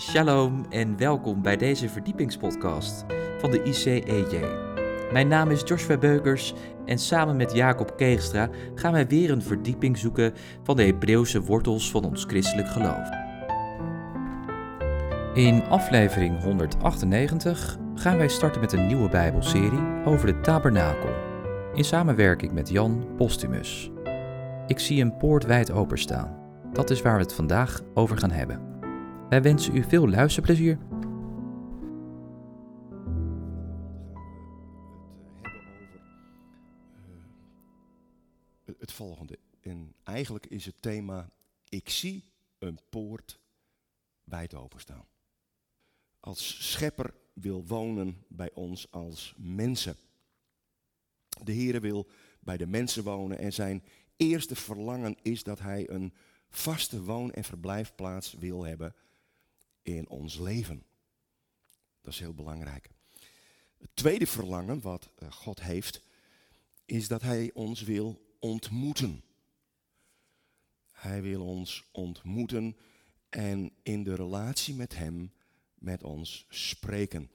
Shalom en welkom bij deze verdiepingspodcast van de ICEJ. Mijn naam is Joshua Beukers en samen met Jacob Keegstra gaan wij weer een verdieping zoeken van de Hebreeuwse wortels van ons christelijk geloof. In aflevering 198 gaan wij starten met een nieuwe Bijbelserie over de tabernakel, in samenwerking met Jan Postumus. Ik zie een poort wijd openstaan. Dat is waar we het vandaag over gaan hebben. Wij wensen u veel luisterplezier. Het hebben over het volgende. En eigenlijk is het thema: Ik zie een poort wijd openstaan. Als schepper wil wonen bij ons als mensen. De Heere wil bij de mensen wonen en zijn eerste verlangen is dat hij een vaste woon- en verblijfplaats wil hebben in ons leven. Dat is heel belangrijk. Het tweede verlangen wat eh, God heeft, is dat Hij ons wil ontmoeten. Hij wil ons ontmoeten en in de relatie met Hem met ons spreken.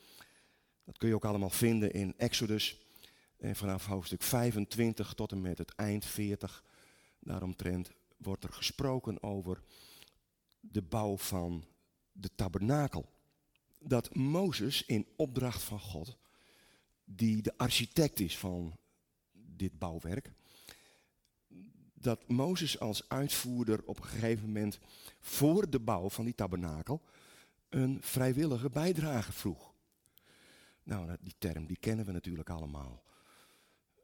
Dat kun je ook allemaal vinden in Exodus. En vanaf hoofdstuk 25 tot en met het eind 40, daaromtrent, wordt er gesproken over de bouw van de tabernakel. Dat Mozes in opdracht van God, die de architect is van dit bouwwerk, dat Mozes als uitvoerder op een gegeven moment voor de bouw van die tabernakel een vrijwillige bijdrage vroeg. Nou, die term die kennen we natuurlijk allemaal.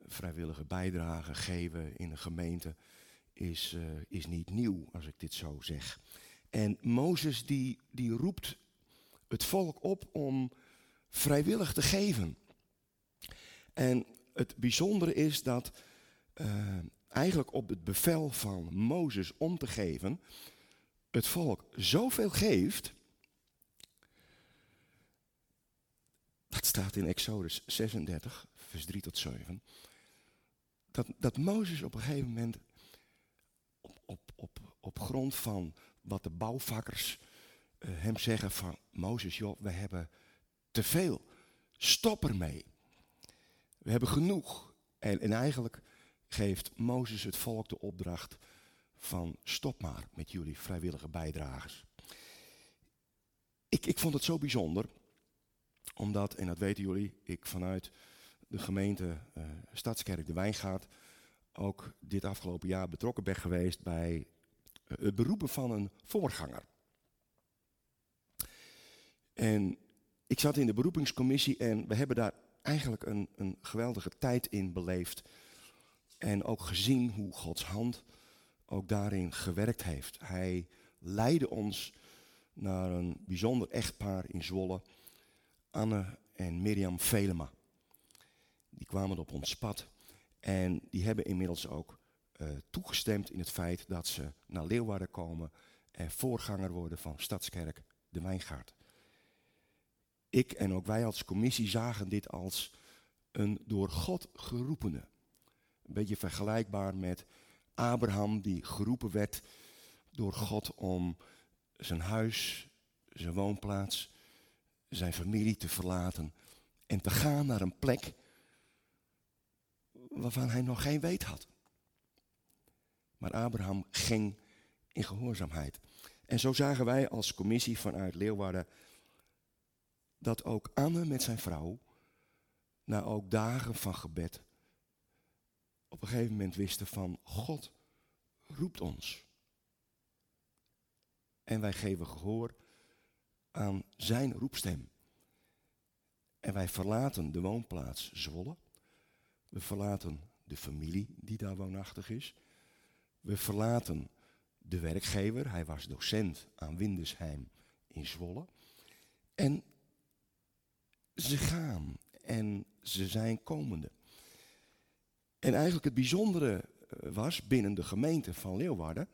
Vrijwillige bijdrage geven in een gemeente is, uh, is niet nieuw, als ik dit zo zeg. En Mozes die, die roept het volk op om vrijwillig te geven. En het bijzondere is dat uh, eigenlijk op het bevel van Mozes om te geven, het volk zoveel geeft. Dat staat in Exodus 36, vers 3 tot 7. Dat, dat Mozes op een gegeven moment op, op, op, op grond van wat de bouwvakkers uh, hem zeggen van Mozes, joh, we hebben te veel. Stop ermee. We hebben genoeg. En, en eigenlijk geeft Mozes het volk de opdracht van stop maar met jullie vrijwillige bijdragers. Ik, ik vond het zo bijzonder, omdat, en dat weten jullie, ik vanuit de gemeente uh, Stadskerk de Wijngaard ook dit afgelopen jaar betrokken ben geweest bij beroepen van een voorganger. En ik zat in de beroepingscommissie en we hebben daar eigenlijk een, een geweldige tijd in beleefd. En ook gezien hoe Gods hand ook daarin gewerkt heeft. Hij leidde ons naar een bijzonder echtpaar in Zwolle, Anne en Mirjam Velema. Die kwamen op ons pad en die hebben inmiddels ook uh, toegestemd in het feit dat ze naar Leeuwarden komen en voorganger worden van Stadskerk de Wijngaard. Ik en ook wij als commissie zagen dit als een door God geroepene. Een beetje vergelijkbaar met Abraham die geroepen werd door God om zijn huis, zijn woonplaats, zijn familie te verlaten en te gaan naar een plek waarvan hij nog geen weet had. Maar Abraham ging in gehoorzaamheid. En zo zagen wij als commissie vanuit Leeuwarden dat ook Anne met zijn vrouw, na ook dagen van gebed, op een gegeven moment wisten van God roept ons. En wij geven gehoor aan zijn roepstem. En wij verlaten de woonplaats Zwolle. We verlaten de familie die daar woonachtig is. We verlaten de werkgever. Hij was docent aan Windesheim in Zwolle. En ze gaan en ze zijn komende. En eigenlijk het bijzondere was binnen de gemeente van Leeuwarden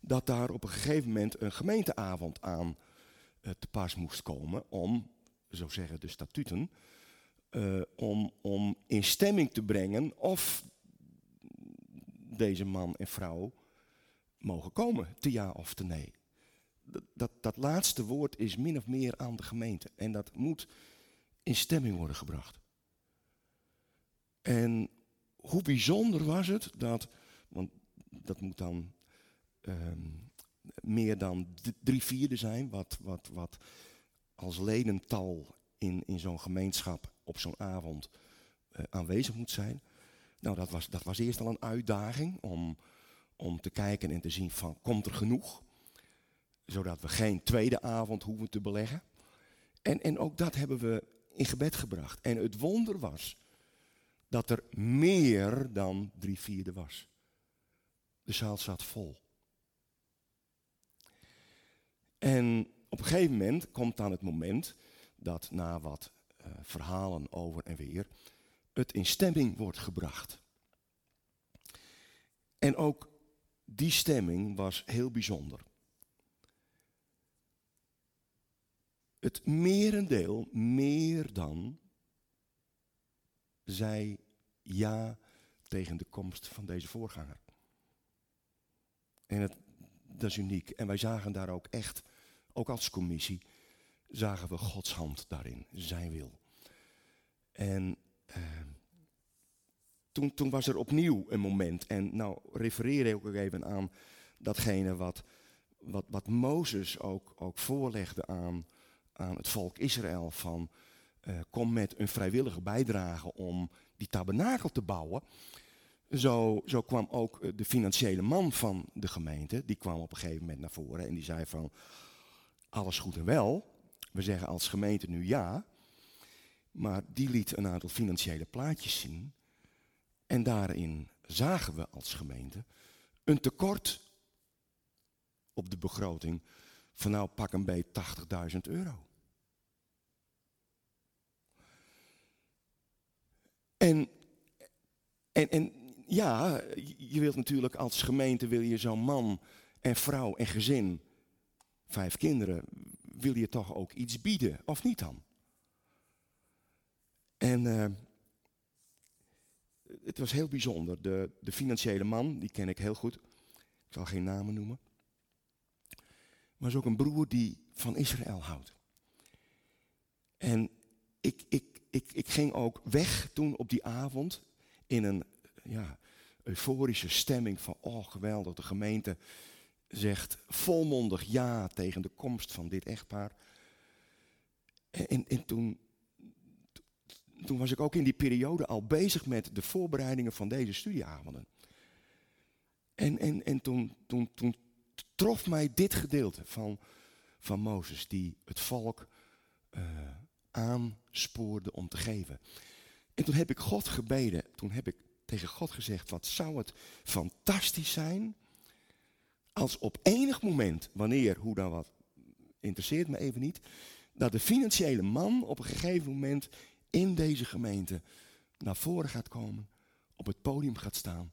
dat daar op een gegeven moment een gemeenteavond aan uh, te pas moest komen om, zo zeggen de statuten, uh, om, om in stemming te brengen of deze man en vrouw mogen komen, te ja of te nee. dat, dat laatste woord is min of meer aan de gemeente. En dat moet in stemming worden gebracht. En hoe bijzonder was het dat, want dat moet dan ehm, meer dan drie vierde zijn, wat, wat, wat als ledental in, in zo'n gemeenschap op zo'n avond uh, aanwezig moet zijn. Nou, dat was, dat was eerst al een uitdaging om, om te kijken en te zien van, komt er genoeg? Zodat we geen tweede avond hoeven te beleggen. En, en ook dat hebben we in gebed gebracht. En het wonder was dat er meer dan drie vierde was. De zaal zat vol. En op een gegeven moment komt dan het moment dat na wat uh, verhalen over en weer het in stemming wordt gebracht. En ook die stemming was heel bijzonder. Het merendeel, meer dan, zei ja tegen de komst van deze voorganger. En het, dat is uniek. En wij zagen daar ook echt, ook als commissie, zagen we Gods hand daarin, zijn wil. En uh, toen, was er opnieuw een moment. En nou refereer ik ook even aan datgene wat, wat, wat Mozes ook, ook voorlegde aan, aan het volk Israël. Van uh, kom met een vrijwillige bijdrage om die tabernakel te bouwen. Zo, zo kwam ook eh, de financiële man van de gemeente, die kwam op een gegeven moment naar voren en die zei van, alles goed en wel, we zeggen als gemeente nu ja, maar die liet een aantal financiële plaatjes zien en daarin zagen we als gemeente een tekort op de begroting van nou pak een beetje 80.000 euro. En, en, en ja, je wilt natuurlijk als gemeente wil je zo'n man en vrouw en gezin, vijf kinderen, wil je toch ook iets bieden, of niet dan? En uh, het was heel bijzonder. De, de financiële man, die ken ik heel goed. Ik zal geen namen noemen. Maar is ook een broer die van Israël houdt. En ik, ik, ik, ik ging ook weg toen op die avond in een ja, euforische stemming van, oh geweldig, de gemeente zegt volmondig ja tegen de komst van dit echtpaar. En, en toen, toen was ik ook in die periode al bezig met de voorbereidingen van deze studieavonden. En, en, en toen, toen, toen trof mij dit gedeelte van, van Mozes, die het volk uh, aanspoorde om te geven. En toen heb ik God gebeden, toen heb ik tegen God gezegd, wat zou het fantastisch zijn als op enig moment, wanneer, hoe dan wat, interesseert me even niet, dat de financiële man op een gegeven moment in deze gemeente naar voren gaat komen, op het podium gaat staan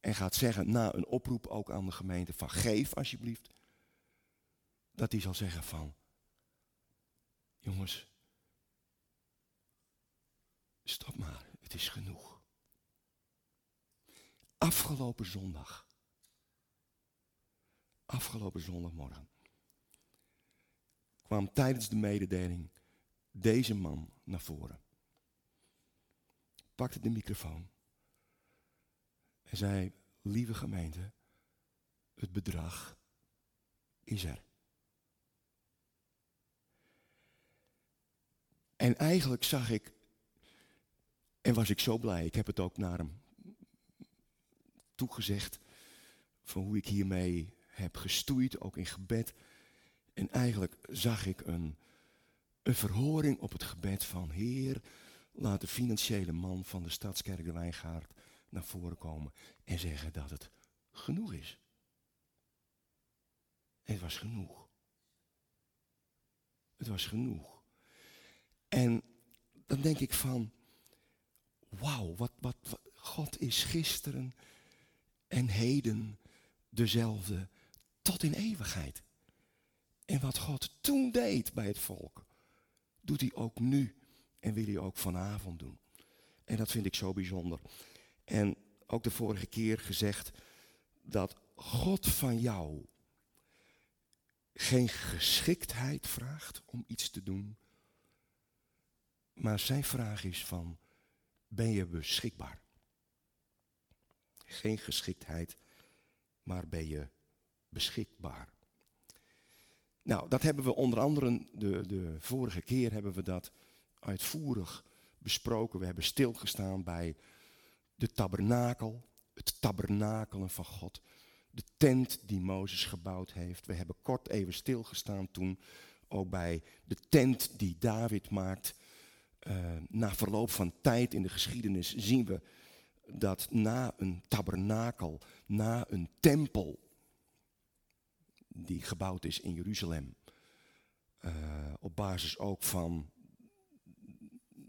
en gaat zeggen, na een oproep ook aan de gemeente van geef alsjeblieft, dat hij zal zeggen van, jongens, stop maar, het is genoeg. Afgelopen zondag, afgelopen zondagmorgen, kwam tijdens de mededeling deze man naar voren. Pakte de microfoon en zei, lieve gemeente, het bedrag is er. En eigenlijk zag ik, en was ik zo blij, ik heb het ook naar hem toegezegd, van hoe ik hiermee heb gestoeid, ook in gebed. En eigenlijk zag ik een, een verhoring op het gebed van Heer, laat de financiële man van de Stadskerk de Wijngaard naar voren komen en zeggen dat het genoeg is. Het was genoeg. Het was genoeg. En dan denk ik van, wauw, wat, wat, wat, God is gisteren en heden dezelfde tot in eeuwigheid. En wat God toen deed bij het volk, doet hij ook nu en wil hij ook vanavond doen. En dat vind ik zo bijzonder. En ook de vorige keer gezegd dat God van jou geen geschiktheid vraagt om iets te doen, maar zijn vraag is van, ben je beschikbaar? Geen geschiktheid, maar ben je beschikbaar? Nou, dat hebben we onder andere, de, de vorige keer hebben we dat uitvoerig besproken. We hebben stilgestaan bij de tabernakel, het tabernakelen van God. De tent die Mozes gebouwd heeft. We hebben kort even stilgestaan toen ook bij de tent die David maakt. Uh, na verloop van tijd in de geschiedenis zien we dat na een tabernakel, na een tempel die gebouwd is in Jeruzalem, uh, op basis ook van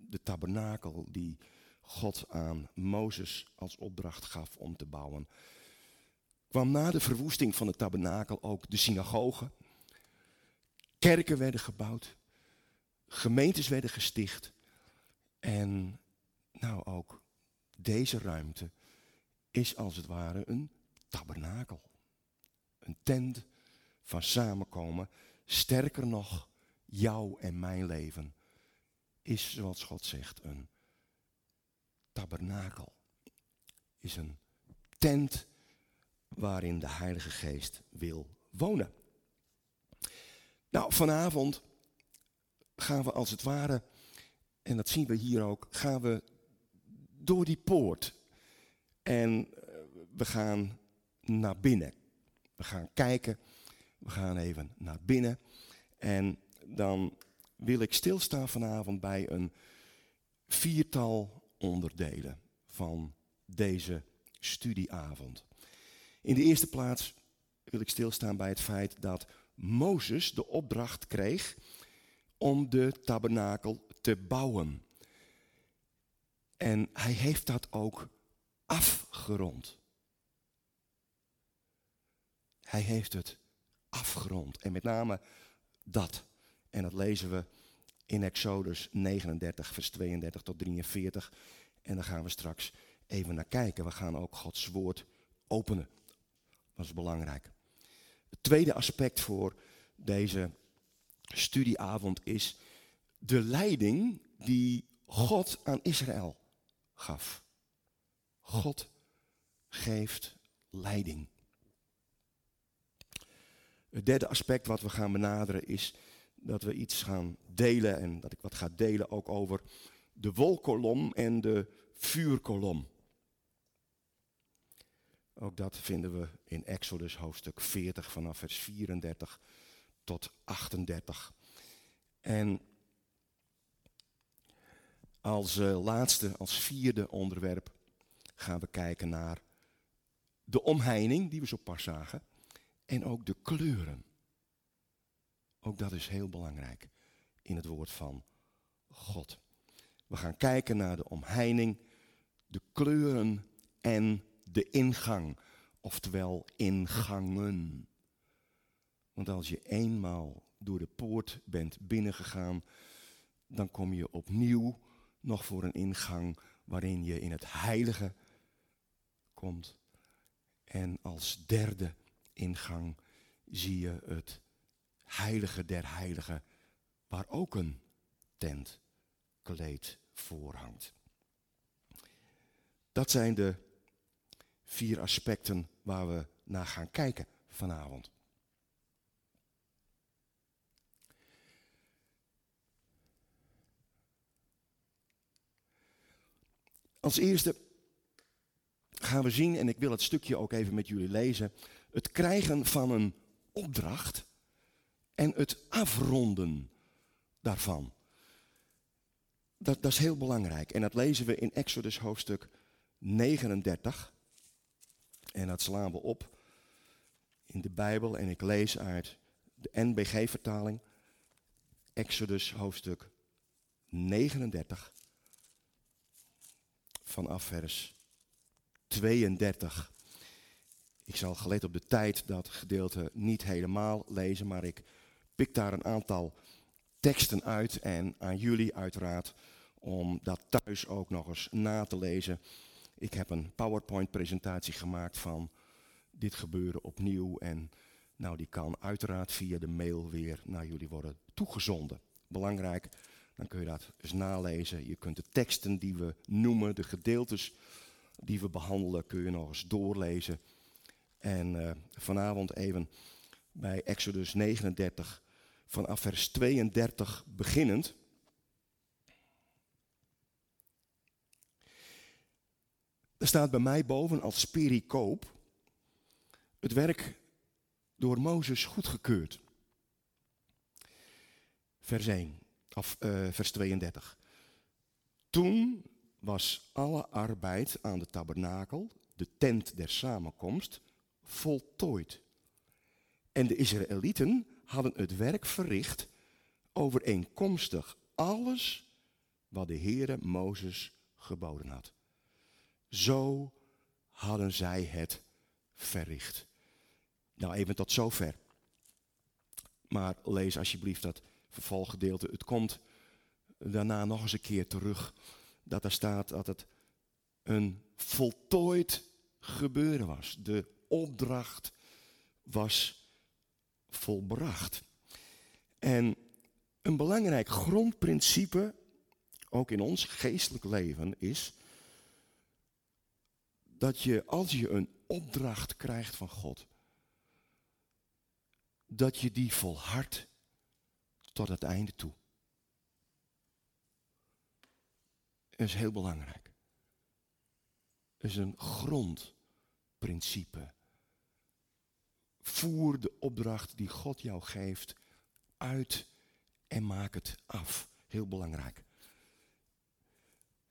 de tabernakel die God aan Mozes als opdracht gaf om te bouwen, kwam na de verwoesting van de tabernakel ook de synagoge. Kerken werden gebouwd, gemeentes werden gesticht en nou ook deze ruimte is als het ware een tabernakel. Een tent van samenkomen. Sterker nog, jouw en mijn leven is, zoals God zegt, een tabernakel. Is een tent waarin de Heilige Geest wil wonen. Nou, vanavond gaan we als het ware, en dat zien we hier ook, gaan we door die poort. En eh, we gaan naar binnen. We gaan kijken, we gaan even naar binnen. En dan wil ik stilstaan vanavond bij een viertal onderdelen van deze studieavond. In de eerste plaats wil ik stilstaan bij het feit dat Mozes de opdracht kreeg om de tabernakel te bouwen. En hij heeft dat ook afgerond. Hij heeft het afgerond. En met name dat. En dat lezen we in Exodus 39, vers 32 tot 43. En daar gaan we straks even naar kijken. We gaan ook Gods woord openen. Dat is belangrijk. Het tweede aspect voor deze studieavond is de leiding die God aan Israël gaf. God geeft leiding. Het derde aspect wat we gaan benaderen is dat we iets gaan delen en dat ik wat ga delen ook over de wolkolom en de vuurkolom. Ook dat vinden we in Exodus hoofdstuk 40 vanaf vers 34 tot 38. En als uh, laatste, als vierde onderwerp gaan we kijken naar de omheining die we zo pas zagen en ook de kleuren. Ook dat is heel belangrijk in het woord van God. We gaan kijken naar de omheining, de kleuren en de ingang, oftewel ingangen. Want als je eenmaal door de poort bent binnengegaan, dan kom je opnieuw nog voor een ingang waarin je in het heilige komt. En als derde ingang zie je het heilige der heiligen, waar ook een tentkleed voor hangt. Dat zijn de vier aspecten waar we naar gaan kijken vanavond. Als eerste gaan we zien, en ik wil het stukje ook even met jullie lezen, het krijgen van een opdracht en het afronden daarvan. Dat, dat is heel belangrijk. En dat lezen we in Exodus hoofdstuk 39. En dat slaan we op in de Bijbel. En ik lees uit de NBG-vertaling. Exodus hoofdstuk 39. Vanaf vers 32. Ik zal gelet op de tijd dat gedeelte niet helemaal lezen, maar ik pik daar een aantal teksten uit en aan jullie uiteraard om dat thuis ook nog eens na te lezen. Ik heb een PowerPoint presentatie gemaakt van dit gebeuren opnieuw en Nou, die kan uiteraard via de mail weer naar jullie worden toegezonden. Belangrijk, dan kun je dat eens nalezen. Je kunt de teksten die we noemen, de gedeeltes die we behandelen, kun je nog eens doorlezen. En uh, vanavond even bij Exodus 39, vanaf vers 32 beginnend. Er staat bij mij boven als pericoop het werk door Mozes goedgekeurd. Vers 1, of uh, vers 32. Toen was alle arbeid aan de tabernakel, de tent der samenkomst, voltooid. En de Israëlieten hadden het werk verricht overeenkomstig alles wat de Heere Mozes geboden had. Zo hadden zij het verricht. Nou, even tot zover. Maar lees alsjeblieft dat vervolggedeelte. Het komt daarna nog eens een keer terug. Dat er staat dat het een voltooid gebeuren was. De opdracht was volbracht. En een belangrijk grondprincipe, ook in ons geestelijk leven, is dat je als je een opdracht krijgt van God, dat je die volhardt tot het einde toe. Dat is heel belangrijk. Dat is een grondprincipe. Voer de opdracht die God jou geeft uit en maak het af. Heel belangrijk.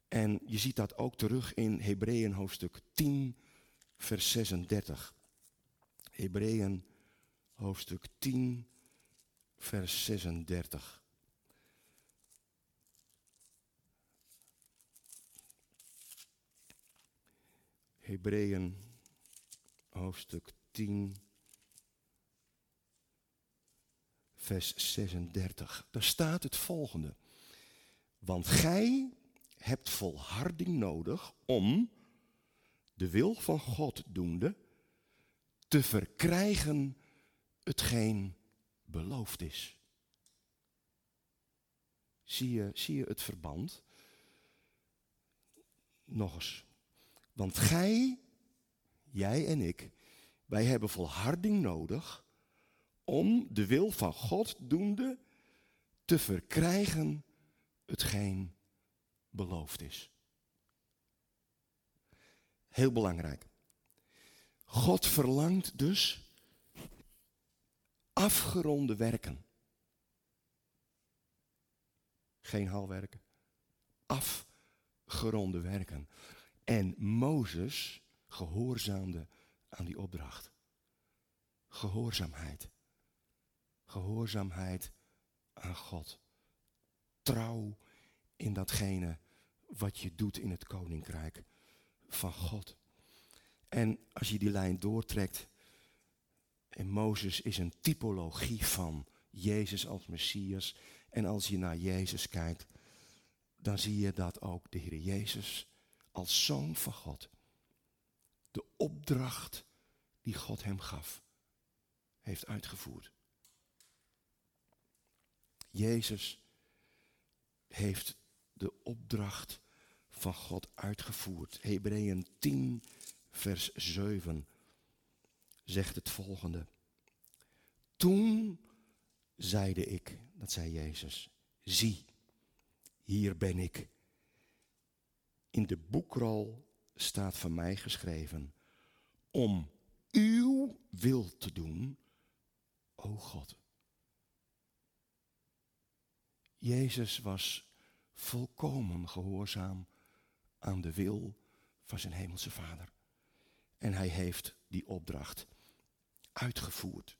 En je ziet dat ook terug in Hebreeën hoofdstuk 10, vers 36. Hebreeën hoofdstuk 10, vers 36. Hebreeën hoofdstuk 10, vers 36. Daar staat het volgende. Want gij hebt volharding nodig om de wil van God doende te verkrijgen hetgeen beloofd is. Zie je, zie je het verband? Nog eens. Want gij, jij en ik, wij hebben volharding nodig om de wil van God doende te verkrijgen hetgeen beloofd is. Heel belangrijk. God verlangt dus afgeronde werken. Geen halwerken. Afgeronde werken. En Mozes gehoorzaamde aan die opdracht. Gehoorzaamheid. Gehoorzaamheid aan God. Trouw in datgene wat je doet in het koninkrijk van God. En als je die lijn doortrekt, en Mozes is een typologie van Jezus als Messias. En als je naar Jezus kijkt, dan zie je dat ook de Heer Jezus als zoon van God de opdracht die God hem gaf, heeft uitgevoerd. Jezus heeft de opdracht van God uitgevoerd. Hebreeën 10, vers 7 zegt het volgende. Toen zeide ik, dat zei Jezus, zie, hier ben ik. In de boekrol staat van mij geschreven, om uw wil te doen, o God. Jezus was volkomen gehoorzaam aan de wil van zijn hemelse Vader. En hij heeft die opdracht uitgevoerd.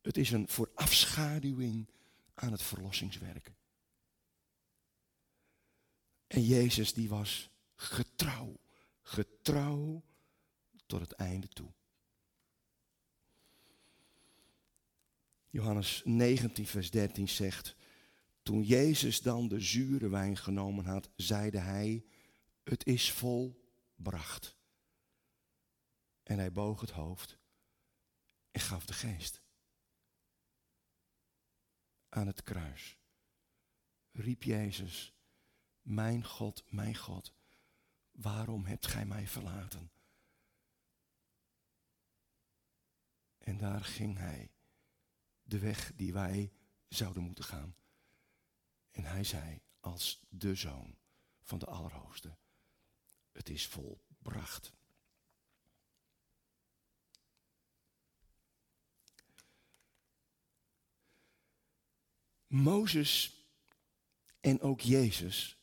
Het is een voorafschaduwing aan het verlossingswerk. En Jezus die was getrouw, getrouw tot het einde toe. Johannes 19, vers 13 zegt, toen Jezus dan de zure wijn genomen had, zeide hij, het is volbracht. En hij boog het hoofd en gaf de geest. Aan het kruis riep Jezus, mijn God, mijn God, waarom hebt gij mij verlaten? En daar ging hij, de weg die wij zouden moeten gaan. En hij zei, als de zoon van de Allerhoogste, het is volbracht. Mozes en ook Jezus,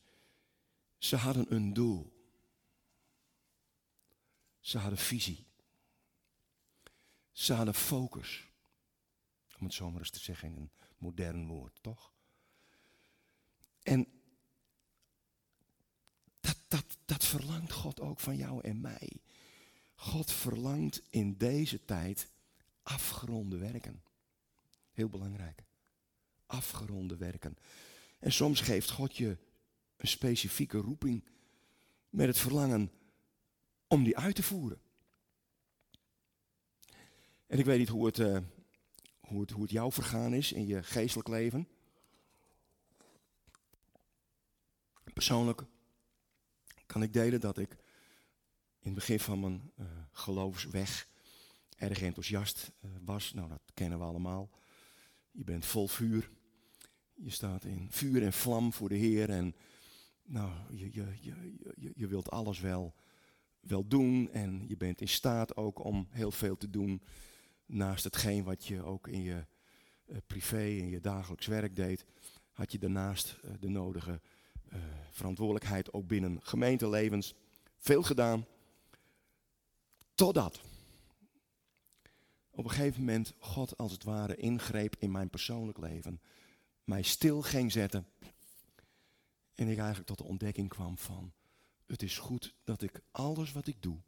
ze hadden een doel. Ze hadden visie. Ze hadden focus. Om het zo maar eens te zeggen in een modern woord, toch? En dat, dat, dat verlangt God ook van jou en mij. God verlangt in deze tijd afgeronde werken. Heel belangrijk. Afgeronde werken. En soms geeft God je een specifieke roeping met het verlangen om die uit te voeren. En ik weet niet hoe het, uh, hoe het, hoe het jou vergaan is in je geestelijk leven. Persoonlijk kan ik delen dat ik in het begin van mijn uh, geloofsweg erg enthousiast uh, was. Nou, dat kennen we allemaal. Je bent vol vuur. Je staat in vuur en vlam voor de Heer. En nou, je, je, je, je, je wilt alles wel, wel doen. En je bent in staat ook om heel veel te doen. Naast hetgeen wat je ook in je uh, privé, in je dagelijks werk deed. Had je daarnaast de nodige uh, verantwoordelijkheid ook binnen gemeentelevens. Veel gedaan. Totdat op een gegeven moment God als het ware ingreep in mijn persoonlijk leven mij stil ging zetten. En ik eigenlijk tot de ontdekking kwam van, het is goed dat ik alles wat ik doe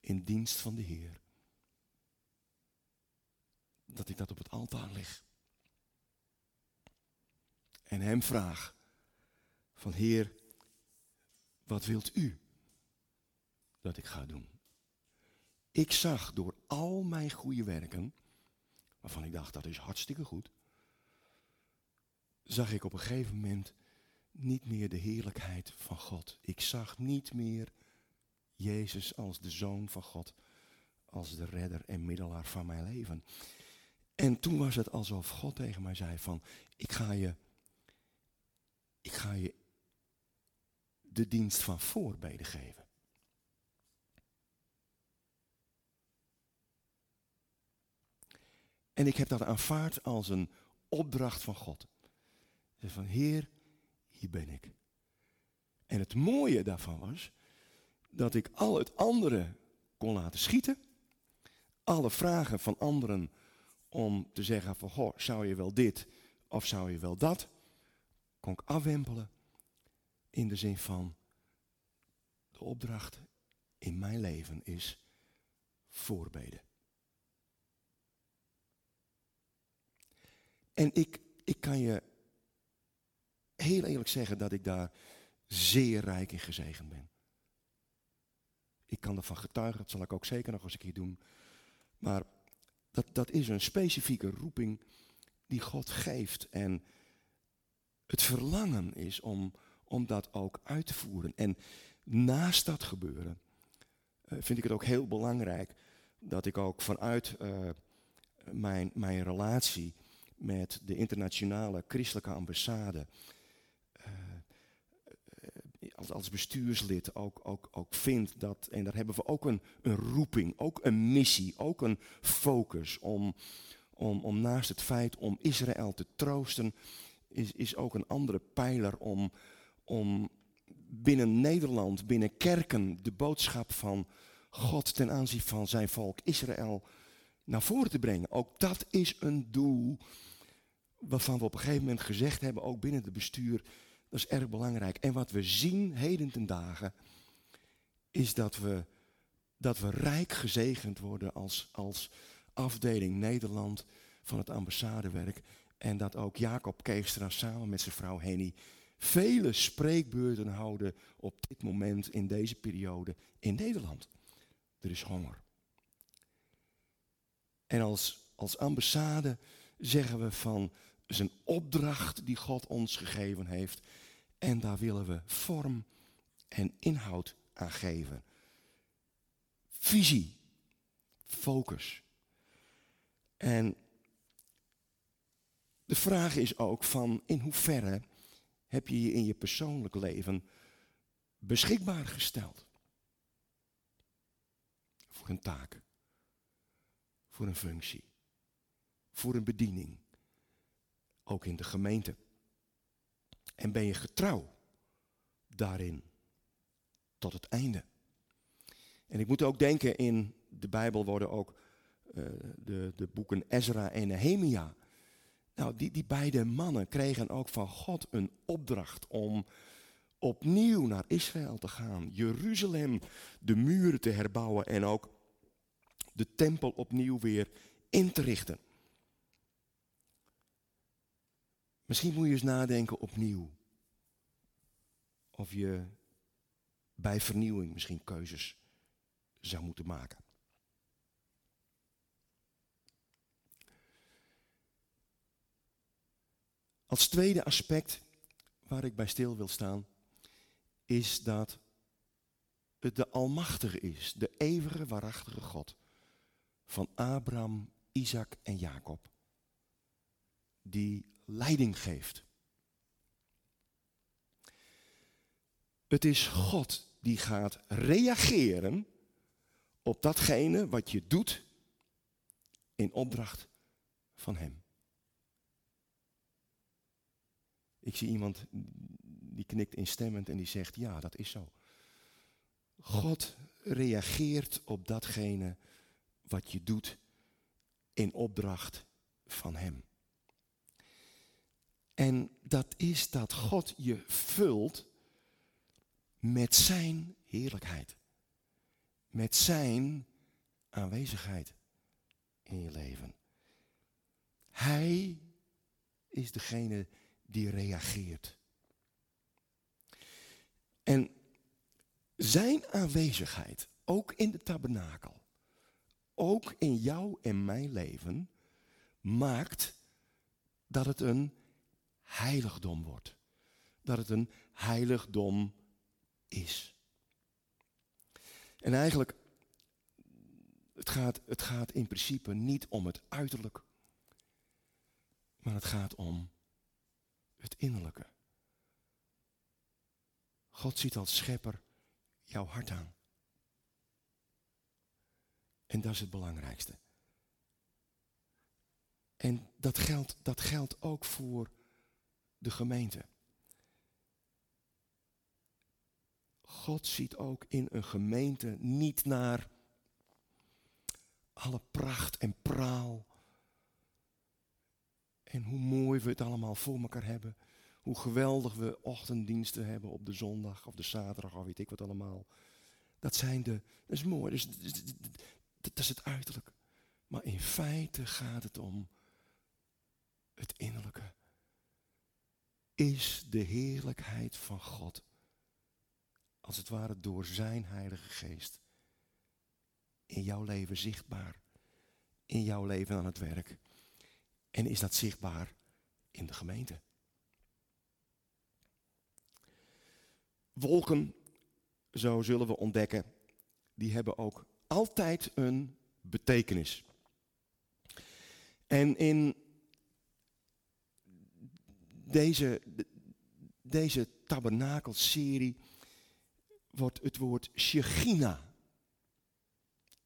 in dienst van de Heer, dat ik dat op het altaar leg. En Hem vraag van Heer, wat wilt U dat ik ga doen? Ik zag door al mijn goede werken, waarvan ik dacht dat is hartstikke goed, zag ik op een gegeven moment niet meer de heerlijkheid van God. Ik zag niet meer Jezus als de zoon van God, als de redder en middelaar van mijn leven. En toen was het alsof God tegen mij zei van, ik ga je, ik ga je de dienst van voorbeden geven. En ik heb dat aanvaard als een opdracht van God. Van Heer, hier ben ik. En het mooie daarvan was dat ik al het andere kon laten schieten. Alle vragen van anderen om te zeggen van, goh, zou je wel dit of zou je wel dat, kon ik afwempelen in de zin van, de opdracht in mijn leven is voorbeden. En ik, ik kan je heel eerlijk zeggen dat ik daar zeer rijk in gezegend ben. Ik kan ervan getuigen, dat zal ik ook zeker nog eens een keer doen. Maar dat, dat is een specifieke roeping die God geeft. En het verlangen is om, om dat ook uit te voeren. En naast dat gebeuren uh, vind ik het ook heel belangrijk dat ik ook vanuit uh, mijn, mijn relatie met de internationale christelijke ambassade als, als bestuurslid ook, ook, ook vindt dat, en daar hebben we ook een, een roeping, ook een missie, ook een focus om, om, om naast het feit om Israël te troosten, is, is ook een andere pijler om, om binnen Nederland, binnen kerken, de boodschap van God ten aanzien van zijn volk Israël naar voren te brengen. Ook dat is een doel waarvan we op een gegeven moment gezegd hebben, ook binnen het bestuur, dat is erg belangrijk. En wat we zien heden ten dagen, is dat we, dat we rijk gezegend worden als, als afdeling Nederland van het ambassadewerk. En dat ook Jacob Keestra samen met zijn vrouw Henny vele spreekbeurten houden op dit moment in deze periode in Nederland. Er is honger. En als, als ambassade zeggen we van is een opdracht die God ons gegeven heeft. En daar willen we vorm en inhoud aan geven. Visie, focus. En de vraag is ook van in hoeverre heb je je in je persoonlijk leven beschikbaar gesteld? Voor een taak, voor een functie, voor een bediening, ook in de gemeente. En ben je getrouw daarin tot het einde? En ik moet ook denken in de Bijbel worden ook uh, de, de boeken Ezra en Nehemia nou, die, die beide mannen kregen ook van God een opdracht om opnieuw naar Israël te gaan. Jeruzalem, de muren te herbouwen en ook de tempel opnieuw weer in te richten. Misschien moet je eens nadenken opnieuw. Of je bij vernieuwing misschien keuzes zou moeten maken. Als tweede aspect waar ik bij stil wil staan, is dat het de Almachtige is, de eeuwige, waarachtige God van Abraham, Isaac en Jacob, die leiding geeft. Het is God die gaat reageren op datgene wat je doet in opdracht van Hem. Ik zie iemand die knikt instemmend en die zegt, ja, dat is zo. God reageert op datgene wat je doet in opdracht van Hem. En dat is dat God je vult met Zijn heerlijkheid. Met Zijn aanwezigheid in je leven. Hij is degene die reageert. En zijn aanwezigheid, ook in de tabernakel, ook in jou en mijn leven, maakt dat het een heiligdom wordt. Dat het een heiligdom is. En eigenlijk, het gaat, het gaat in principe niet om het uiterlijk, maar het gaat om het innerlijke. God ziet als schepper jouw hart aan. En dat is het belangrijkste. En dat geldt, dat geldt ook voor de gemeente. God ziet ook in een gemeente niet naar alle pracht en praal en hoe mooi we het allemaal voor elkaar hebben. Hoe geweldig we ochtenddiensten hebben op de zondag of de zaterdag of weet ik wat allemaal. Dat zijn de, dat is mooi, dus, dat is het uiterlijk. Maar in feite gaat het om het innerlijke. Is de heerlijkheid van God, als het ware door zijn heilige geest, in jouw leven zichtbaar, in jouw leven aan het werk. En is dat zichtbaar in de gemeente? Wolken, zo zullen we ontdekken, die hebben ook altijd een betekenis. En in deze, deze tabernakelserie wordt het woord Shechina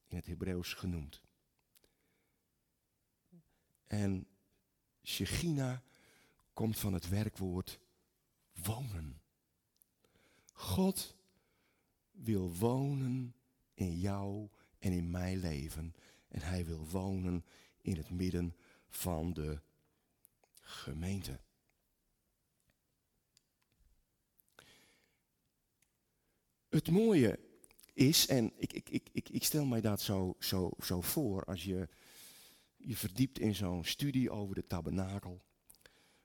in het Hebreeuws genoemd. En Shechina komt van het werkwoord wonen. God wil wonen in jou en in mijn leven. En hij wil wonen in het midden van de gemeente. Het mooie is, en ik, ik, ik, ik, stel mij dat zo, zo, zo voor, als je je verdiept in zo'n studie over de tabernakel,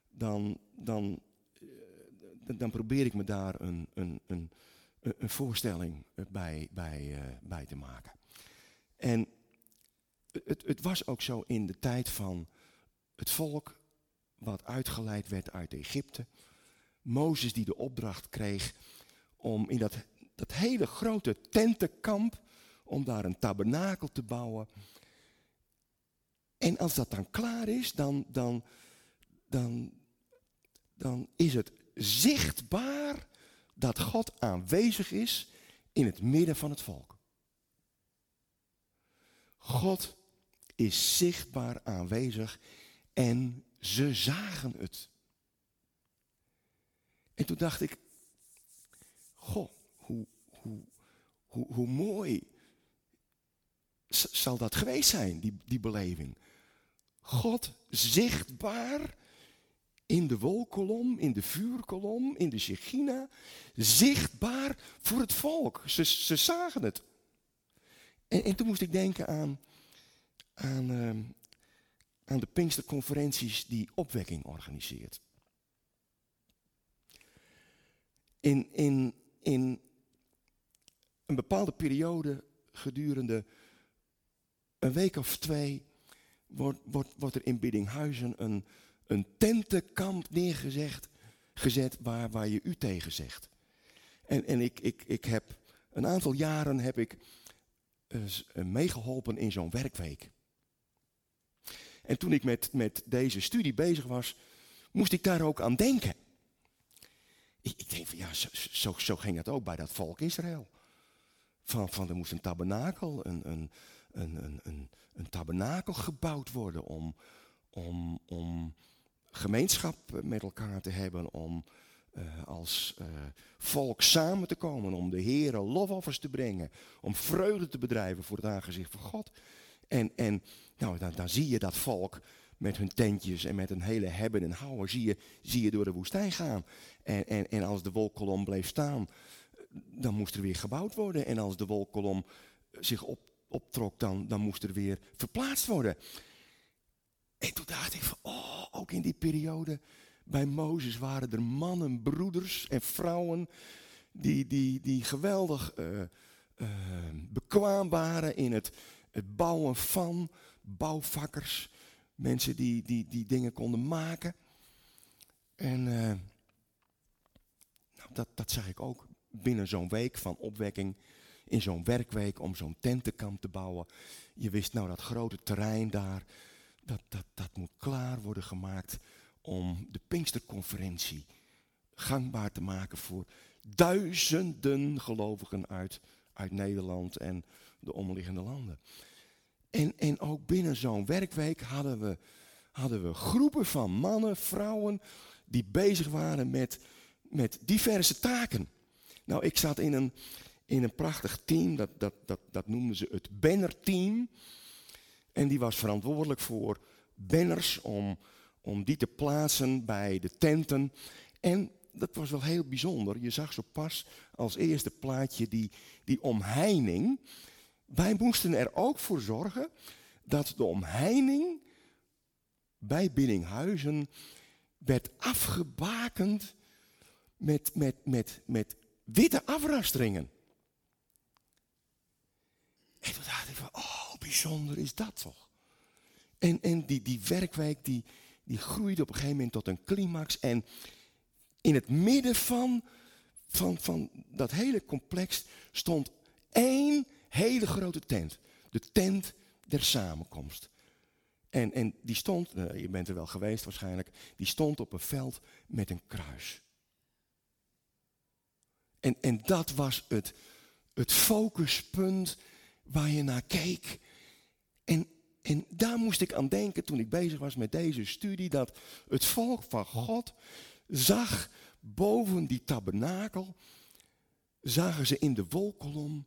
dan, dan, eh, dan probeer ik me daar een, een, een, een voorstelling bij, bij, uh, bij te maken. En het, het was ook zo in de tijd van het volk wat uitgeleid werd uit Egypte. Mozes die de opdracht kreeg om in dat, dat hele grote tentenkamp, om daar een tabernakel te bouwen. En als dat dan klaar is, dan, dan, dan, dan is het zichtbaar dat God aanwezig is in het midden van het volk. God is zichtbaar aanwezig en ze zagen het. En toen dacht ik, goh, hoe, hoe, hoe, hoe mooi zal dat geweest zijn, die, die beleving. God zichtbaar in de wolkolom, in de vuurkolom, in de Shechina, zichtbaar voor het volk. Ze, ze zagen het. En, en, toen moest ik denken aan, aan, uh, aan de Pinksterconferenties die opwekking organiseert. In, in, in een bepaalde periode gedurende een week of twee wordt, er in Biddinghuizen een, een tentenkamp neergezet gezet waar, waar je u tegen zegt. En, en ik, ik, ik heb een aantal jaren heb ik uh, meegeholpen in zo'n werkweek. En toen ik met, met deze studie bezig was, moest ik daar ook aan denken. Ik, ik denk van ja, zo, zo, zo, ging het ook bij dat volk Israël. Van, van er moest een tabernakel, een, een, een, een, een, een tabernakel gebouwd worden om, om, om gemeenschap met elkaar te hebben, om uh, als uh, volk samen te komen, om de Heer lofoffers te brengen, om vreugde te bedrijven voor het aangezicht van God. En, en nou, dan, dan zie je dat volk met hun tentjes en met een hele hebben en houden, zie je, zie je door de woestijn gaan. En, en, en als de wolkolom bleef staan, dan moest er weer gebouwd worden. En als de wolkolom zich op, optrok, dan, dan moest er weer verplaatst worden. En toen dacht ik van, oh, ook in die periode bij Mozes waren er mannen, broeders en vrouwen die, die, die geweldig uh, bekwaam waren in het, het bouwen van bouwvakkers. Mensen die, die, die dingen konden maken. En uh, nou, dat, dat zag ik ook binnen zo'n week van opwekking. In zo'n werkweek om zo'n tentenkamp te bouwen. Je wist nou dat grote terrein daar dat, dat, dat moet klaar worden gemaakt om de Pinksterconferentie gangbaar te maken voor duizenden gelovigen uit, uit Nederland en de omliggende landen. En, en ook binnen zo'n werkweek hadden we, hadden we groepen van mannen, vrouwen, die bezig waren met, met diverse taken. Nou, ik zat in een, in een prachtig team, dat, dat, dat, dat noemden ze het Banner-team. En die was verantwoordelijk voor banners om, om die te plaatsen bij de tenten. En dat was wel heel bijzonder. Je zag zo pas als eerste plaatje die, die omheining. Wij moesten er ook voor zorgen dat de omheining bij Binninghuizen werd afgebakend met, met, met, met witte afrasteringen. En toen dacht ik van, oh, bijzonder is dat toch. En, en die, die werkweek die, die groeide op een gegeven moment tot een climax. En in het midden van, van, van dat hele complex stond één hele grote tent. De tent der samenkomst. En, en die stond, uh, je bent er wel geweest waarschijnlijk, die stond op een veld met een kruis. En, en dat was het, het focuspunt waar je naar keek. En, en daar moest ik aan denken toen ik bezig was met deze studie, dat het volk van God zag boven die tabernakel, zagen ze in de wolkolom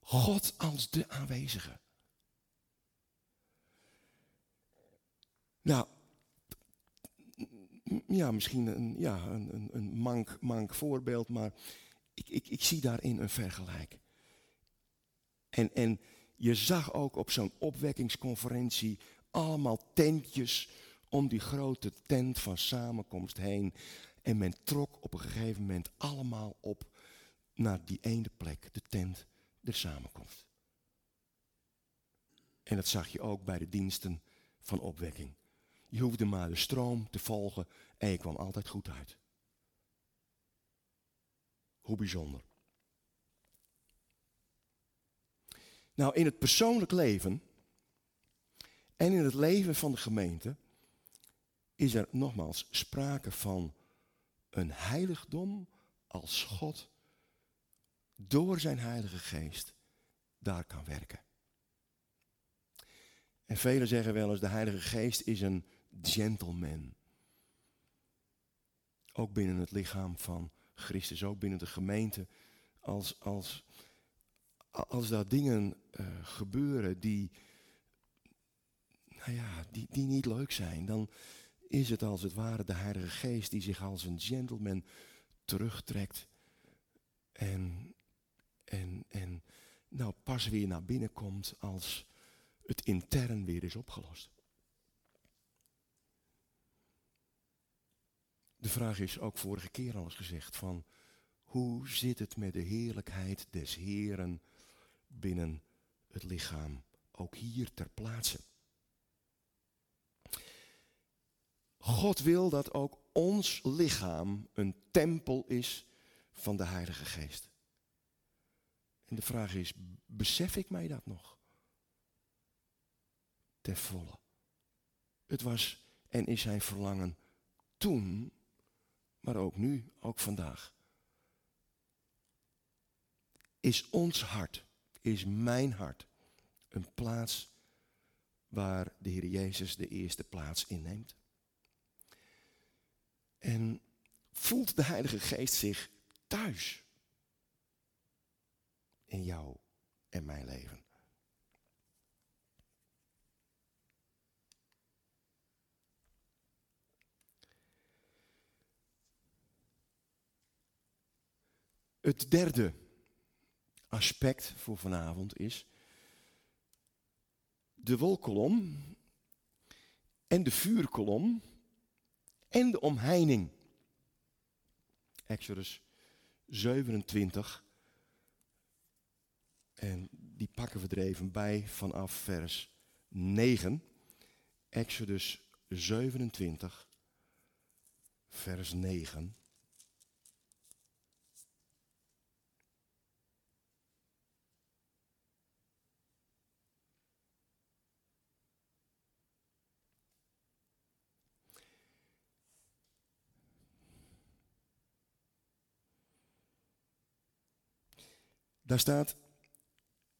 God als de aanwezige. Nou, ja, misschien een, ja, een, een, mank, mank voorbeeld, maar ik, ik, ik zie daarin een vergelijk. En, en je zag ook op zo'n opwekkingsconferentie allemaal tentjes om die grote tent van samenkomst heen. En men trok op een gegeven moment allemaal op naar die ene plek, de tent der samenkomst. En dat zag je ook bij de diensten van opwekking. Je hoefde maar de stroom te volgen en je kwam altijd goed uit. Hoe bijzonder. Nou, in het persoonlijk leven en in het leven van de gemeente is er nogmaals sprake van een heiligdom als God door zijn Heilige Geest daar kan werken. En velen zeggen wel eens, de Heilige Geest is een gentleman. Ook binnen het lichaam van Christus, ook binnen de gemeente. Als, als, als daar dingen uh, gebeuren die, nou ja, die, die niet leuk zijn, dan is het als het ware de Heilige Geest die zich als een gentleman terugtrekt en, en, en nou pas weer naar binnen komt als het intern weer is opgelost. De vraag is ook vorige keer al eens gezegd van hoe zit het met de heerlijkheid des Heren binnen het lichaam, ook hier ter plaatse. God wil dat ook ons lichaam een tempel is van de Heilige Geest. En de vraag is, besef ik mij dat nog? Ten volle. Het was en is zijn verlangen toen, maar ook nu, ook vandaag. Is ons hart, is mijn hart, een plaats waar de Heer Jezus de eerste plaats inneemt? En voelt de Heilige Geest zich thuis in jou en mijn leven? Het derde aspect voor vanavond is de wolkolom en de vuurkolom en de omheining. Exodus 27. En die pakken we er even bij vanaf vers 9. Exodus 27, vers 9. Daar staat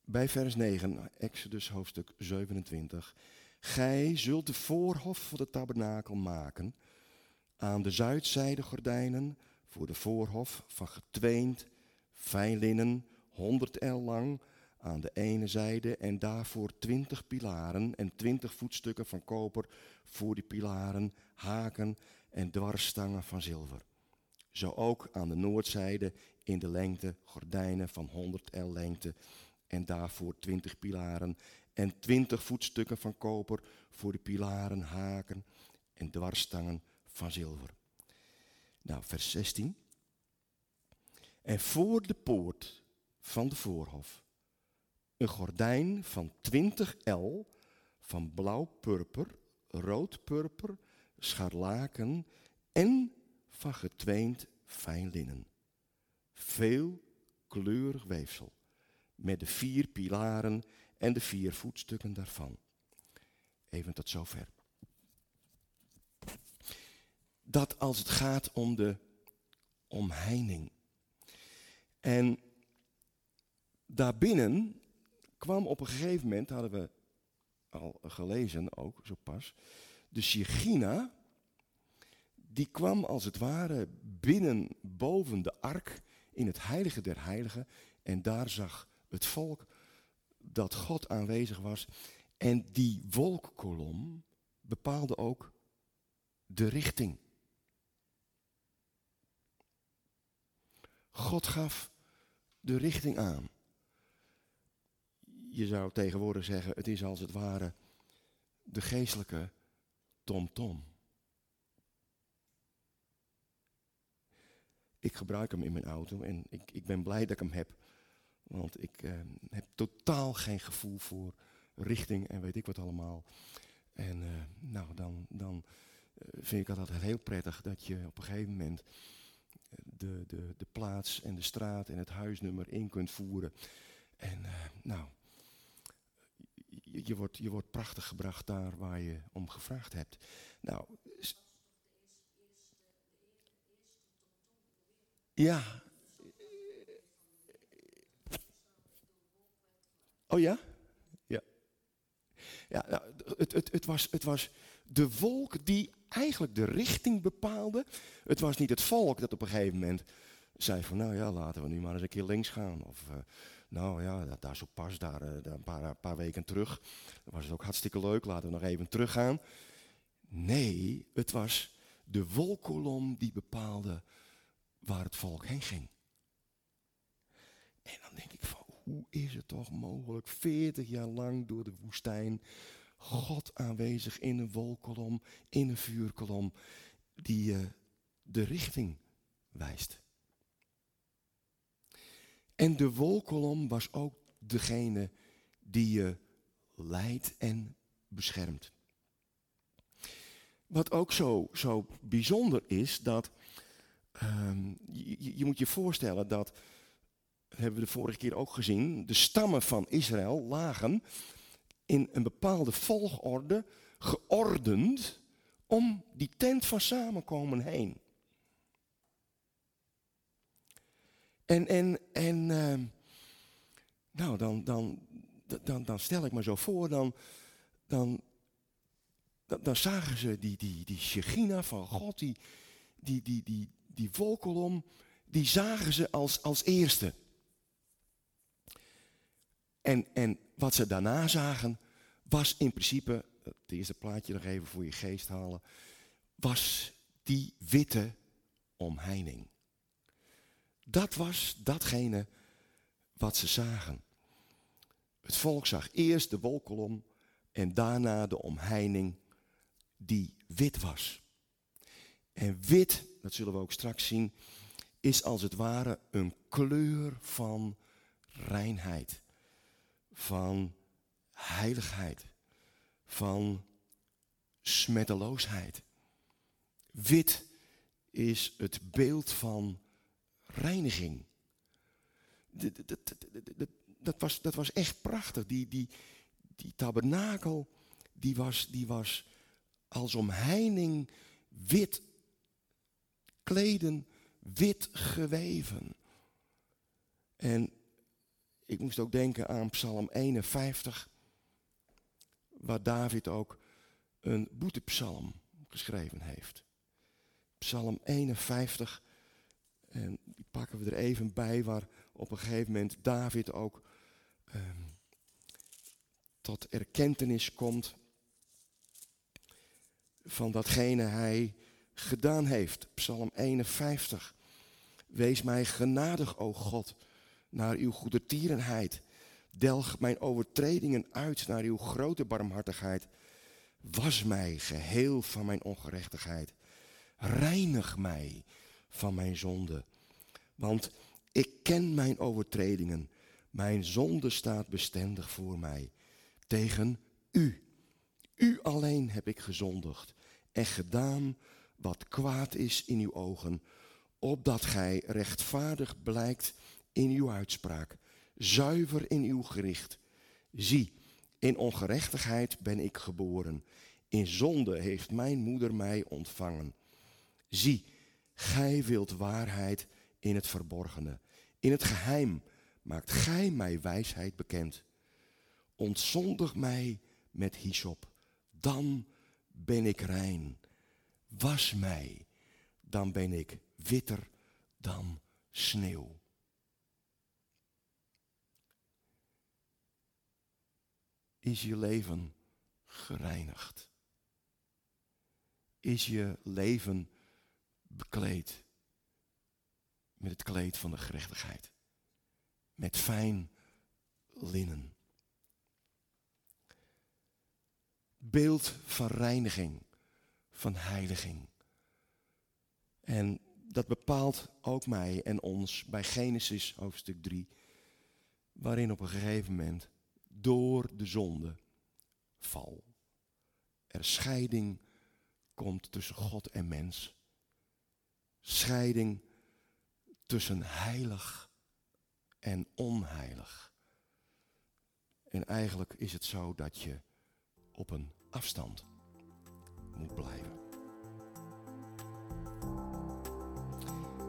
bij vers 9, Exodus hoofdstuk 27. Gij zult de voorhof van de tabernakel maken. Aan de zuidzijde gordijnen voor de voorhof van getweend, fijn linnen, 100 el lang aan de ene zijde en daarvoor 20 pilaren en 20 voetstukken van koper voor die pilaren, haken en dwarsstangen van zilver. Zo ook aan de noordzijde in de lengte gordijnen van 100 L lengte en daarvoor 20 pilaren en 20 voetstukken van koper voor de pilaren, haken en dwarsstangen van zilver. Nou, vers 16. En voor de poort van de voorhof een gordijn van 20 L van blauw-purper, rood-purper, scharlaken en van getweend fijn linnen. Veel kleurig weefsel, met de vier pilaren en de vier voetstukken daarvan. Even tot zover. Dat als het gaat om de omheining. En daarbinnen kwam op een gegeven moment, hadden we al gelezen ook zo pas, de Shechina die kwam als het ware binnen boven de ark in het heilige der heiligen. En daar zag het volk dat God aanwezig was. En die wolkkolom bepaalde ook de richting. God gaf de richting aan. Je zou tegenwoordig zeggen, het is als het ware de geestelijke tom -tom. Ik gebruik hem in mijn auto en ik, ik ben blij dat ik hem heb. Want ik eh, heb totaal geen gevoel voor richting en weet ik wat allemaal. En eh, nou, dan, dan eh, vind ik altijd heel prettig dat je op een gegeven moment de, de, de plaats en de straat en het huisnummer in kunt voeren. En nou, je, je, wordt, je wordt prachtig gebracht daar waar je om gevraagd hebt. Nou, ja. Oh ja? Ja. Ja, nou, het, het, het, was, het was de wolk die eigenlijk de richting bepaalde. Het was niet het volk dat op een gegeven moment zei van nou ja, laten we nu maar eens een keer links gaan. Of uh, nou ja, dat, daar zo pas, daar, uh, daar een paar, paar, weken terug. Dat was het ook hartstikke leuk, laten we nog even teruggaan. Nee, het was de wolkolom die bepaalde waar het volk heen ging. En dan denk ik van, hoe is het toch mogelijk, 40 jaar lang door de woestijn, God aanwezig in een wolkolom, in een vuurkolom, die uh, de richting wijst. En de wolkolom was ook degene die je leidt en beschermt. Wat ook zo, zo bijzonder is, dat um, je, moet je voorstellen dat, hebben we de vorige keer ook gezien, de stammen van Israël lagen in een bepaalde volgorde, geordend, om die tent van samenkomen heen. En, en, en uh, nou, dan, dan, dan, dan stel ik me zo voor, dan, dan, dan, zagen ze die, die, die Shechina van God, die, die, die, die, die wolkolom, die zagen ze als, als eerste. En, en wat ze daarna zagen, was in principe, het eerste plaatje nog even voor je geest halen, was die witte omheining. Dat was datgene wat ze zagen. Het volk zag eerst de wolkolom en daarna de omheining die wit was. En wit, dat zullen we ook straks zien, is als het ware een kleur van reinheid, van heiligheid, van smetteloosheid. Wit is het beeld van reiniging. Dat was, dat was echt prachtig. Die, die, die tabernakel, die was, die was als omheining wit kleden, wit geweven. En ik moest ook denken aan Psalm 51, waar David ook een boetepsalm geschreven heeft. Psalm 51, en die pakken we er even bij, waar op een gegeven moment David ook ehm, tot erkentenis komt van datgene hij gedaan heeft. Psalm 51. Wees mij genadig, o God, naar uw goede tierenheid. Delg mijn overtredingen uit naar uw grote barmhartigheid. Was mij geheel van mijn ongerechtigheid. Reinig mij van mijn zonde. Want ik ken mijn overtredingen. Mijn zonde staat bestendig voor mij. Tegen u. U alleen heb ik gezondigd en gedaan wat kwaad is in uw ogen, opdat gij rechtvaardig blijkt in uw uitspraak, zuiver in uw gericht. Zie, in ongerechtigheid ben ik geboren, in zonde heeft mijn moeder mij ontvangen. Zie, gij wilt waarheid in het verborgene, in het geheim maakt gij mij wijsheid bekend. Ontzondig mij met hyssop, dan ben ik rein. Was mij, dan ben ik witter dan sneeuw. Is je leven gereinigd? Is je leven bekleed met het kleed van de gerechtigheid? Met fijn linnen. Beeld van reiniging van heiliging. En dat bepaalt ook mij en ons bij Genesis hoofdstuk 3, waarin op een gegeven moment door de zonde val. Er scheiding komt tussen God en mens. Scheiding tussen heilig en onheilig. En eigenlijk is het zo dat je op een afstand moet blijven.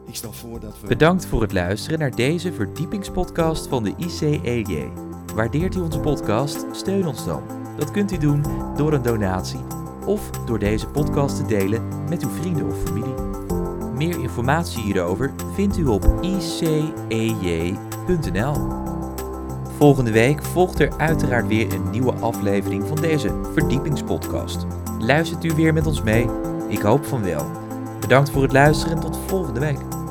Ik stel voor dat we. Bedankt voor het luisteren naar deze verdiepingspodcast van de ICEJ. Waardeert u onze podcast? Steun ons dan. Dat kunt u doen door een donatie of door deze podcast te delen met uw vrienden of familie. Meer informatie hierover vindt u op icej.nl. Volgende week volgt er uiteraard weer een nieuwe aflevering van deze verdiepingspodcast. Luistert u weer met ons mee? Ik hoop van wel. Bedankt voor het luisteren en tot volgende week.